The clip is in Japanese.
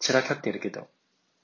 散らかっているけど。